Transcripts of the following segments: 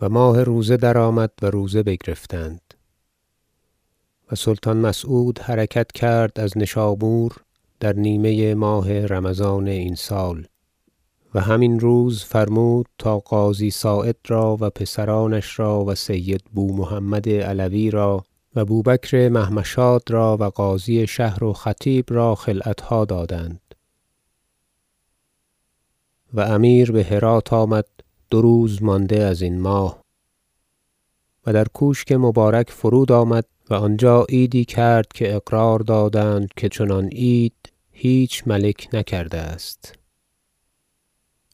و ماه روزه درآمد و روزه بگرفتند. و سلطان مسعود حرکت کرد از نشابور در نیمه ماه رمضان این سال و همین روز فرمود تا قاضی صاعد را و پسرانش را و سید بومحمد علوی را و بوبکر محمشاد را و قاضی شهر و خطیب را خلعتها دادند. و امیر به هرات آمد دو روز مانده ازین ماه و در کوشک مبارک فرود آمد و آنجا عیدی کرد که اقرار دادند که چنان عید هیچ ملک نکرده است.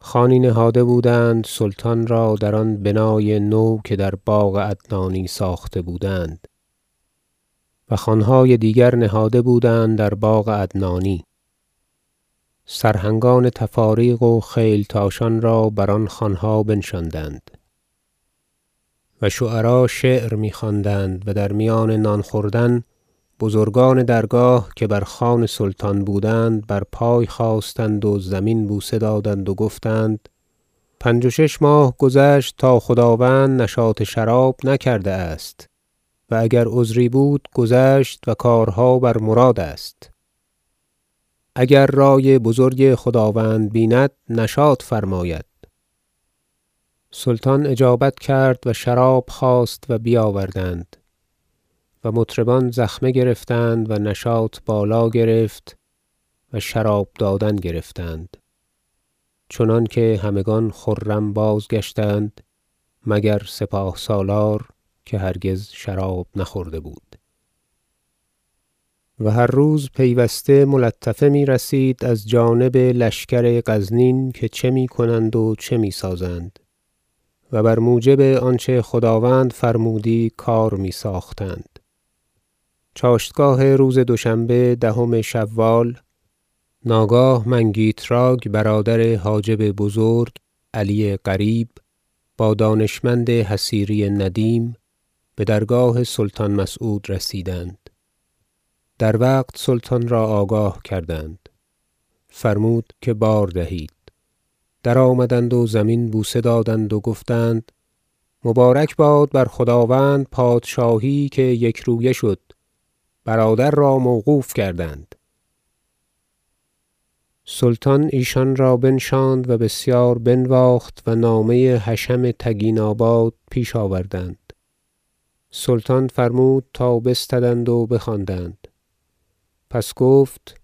خوانی نهاده بودند سلطان را در آن بنای نو که در باغ عدنانی ساخته بودند و خوانهای دیگر نهاده بودند در باغ عدنانی. سرهنگان تفاریق و خیلتاشان را بر آن خوانها بنشاندند و شعرا شعر میخواندند و در میان نان خوردن بزرگان درگاه که بر خوان سلطان بودند بر پای خاستند و زمین بوسه دادند و گفتند پنج و شش ماه گذشت تا خداوند نشاط شراب نکرده است و اگر عذری بود گذشت و کارها بر مراد است. اگر رأی بزرگ خداوند بیند نشاط فرماید. سلطان اجابت کرد و شراب خواست و بیاوردند و مطربان زخمه گرفتند و نشاط بالا گرفت و شراب دادن گرفتند. چنانکه همگان خرم بازگشتند مگر سپاه سالار که هرگز شراب نخورده بود. و هر روز پیوسته ملطفه می‌رسید از جانب لشکر غزنین که چه می‌کنند و چه می‌سازند. و بر موجب آنچه خداوند فرمودی کار میساختند. چاشتگاه روز دوشنبه دهم شوال ناگاه منگیتراک برادر حاجب بزرگ علی قریب با دانشمند حصیری ندیم بدرگاه سلطان مسعود رسیدند. در وقت سلطان را آگاه کردند. فرمود که بار دهید. درآمدند و زمین بوسه دادند و گفتند مبارک باد بر خداوند پادشاهی که یکرویه شد. برادر را موقوف کردند. سلطان ایشان را بنشاند و بسیار بنواخت و نامه حشم تگیناباد پیش آوردند. سلطان فرمود تا بستدند و بخواندند. پس گفت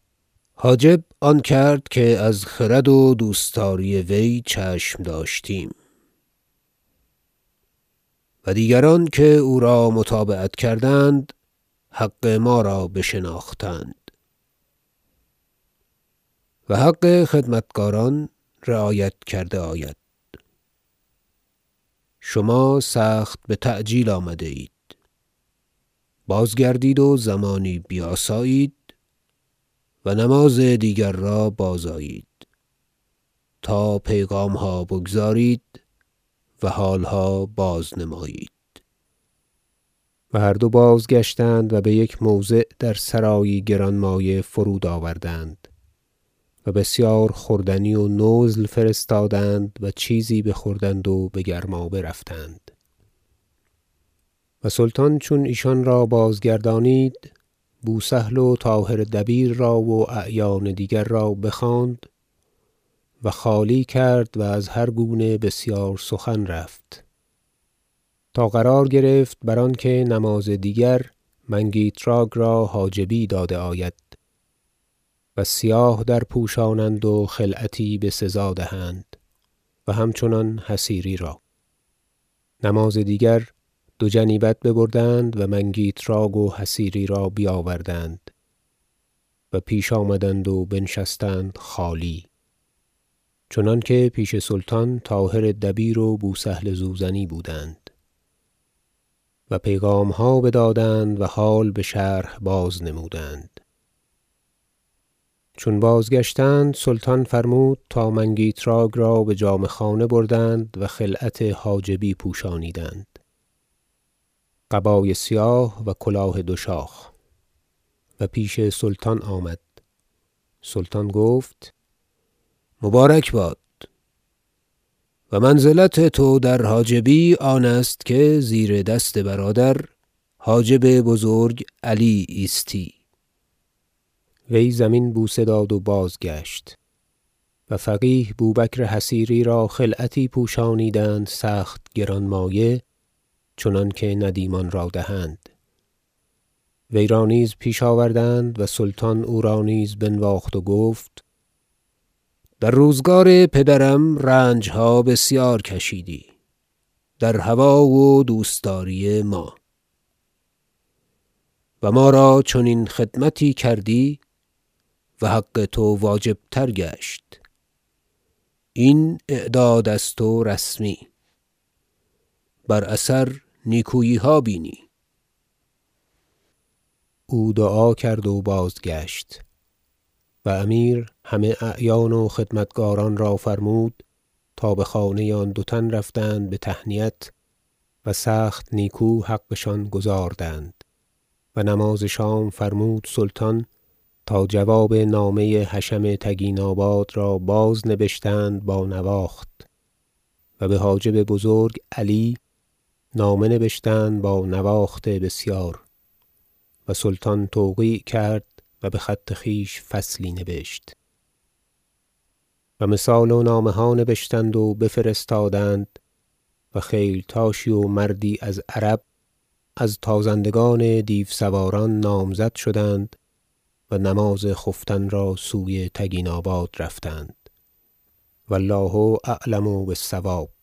حاجب آن کرد که از خرد و دوستداری وی چشم داشتیم. و دیگران که او را متابعت کردند حق ما را بشناختند. و حق خدمتگاران رعایت کرده آید. شما سخت بتعجیل آمده اید. بازگردید و زمانی بیاسایید و نماز دیگر را بازآیید. تا پیغامها بگزارید و حالها بازنمایید. و هر دو بازگشتند و بیک موضع در سرایی گرانمایه فرود آوردند و بسیار خوردنی و نزل فرستادند و چیزی بخوردند و بگرمابه رفتند و سلطان چون ایشان را بازگردانید بوسهل و طاهر دبیر را و اعیان دیگر را بخواند و خالی کرد و از هر گونه بسیار سخن رفت. تا قرار گرفت بر آنکه نماز دیگر منگیتراک را حاجبی داده آید و سیاه درپوشانند و خلعتی بسزا دهند و همچنان حصیری را. نماز دیگر دو جنیبت ببردند و منگیتراک و حصیری را بیاوردند و پیش آمدند و بنشستند خالی. چنانکه پیش سلطان طاهر دبیر و بوسهل زوزنی بودند و پیغامها بدادند و حال بشرح بازنمودند چون بازگشتند سلطان فرمود تا منگیتراک را بجامه خانه بردند و خلعت حاجبی پوشانیدند. قبای سیاه و کلاه دو شاخ. و پیش سلطان آمد. سلطان گفت مبارک باد. و منزلت تو در حاجبی آن است که زیر دست برادر حاجب بزرگ علی ایستی. وی زمین بوسه داد و بازگشت. و فقیه بوبکر حصیری را خلعتی پوشانیدند سخت گرانمایه چنانکه ندیمان را دهند. وی را نیز پیش آوردند و سلطان او را نیز بنواخت و گفت در روزگار پدرم رنجها بسیار کشیدی در هوی و دوستداری ما. و ما را چنین خدمتی کردی و حق تو واجب تر گشت. این اعداد از تو رسمی. بر اثر نیکوییها بینی. او دعا کرد و بازگشت و امیر همه اعیان و خدمتکاران را فرمود تا بخانه آن دو تن رفتند بتهنیت و سخت نیکو حقشان گزاردند و نماز شام فرمود سلطان تا جواب نامه حشم تگیناباد را بازنبشتند با نواخت و بحاجب بزرگ علی نامه نبشتند با نواخت بسیار و سلطان توقیع کرد و بخط خویش فصلی نبشت. و مثال و نامه ها نبشتند و بفرستادند و خیلتاشی و مردی از عرب از تازندگان دیوسواران نامزد شدند و نماز خفتن را سوی تگیناباد رفتند. و الله اعلم بالصواب.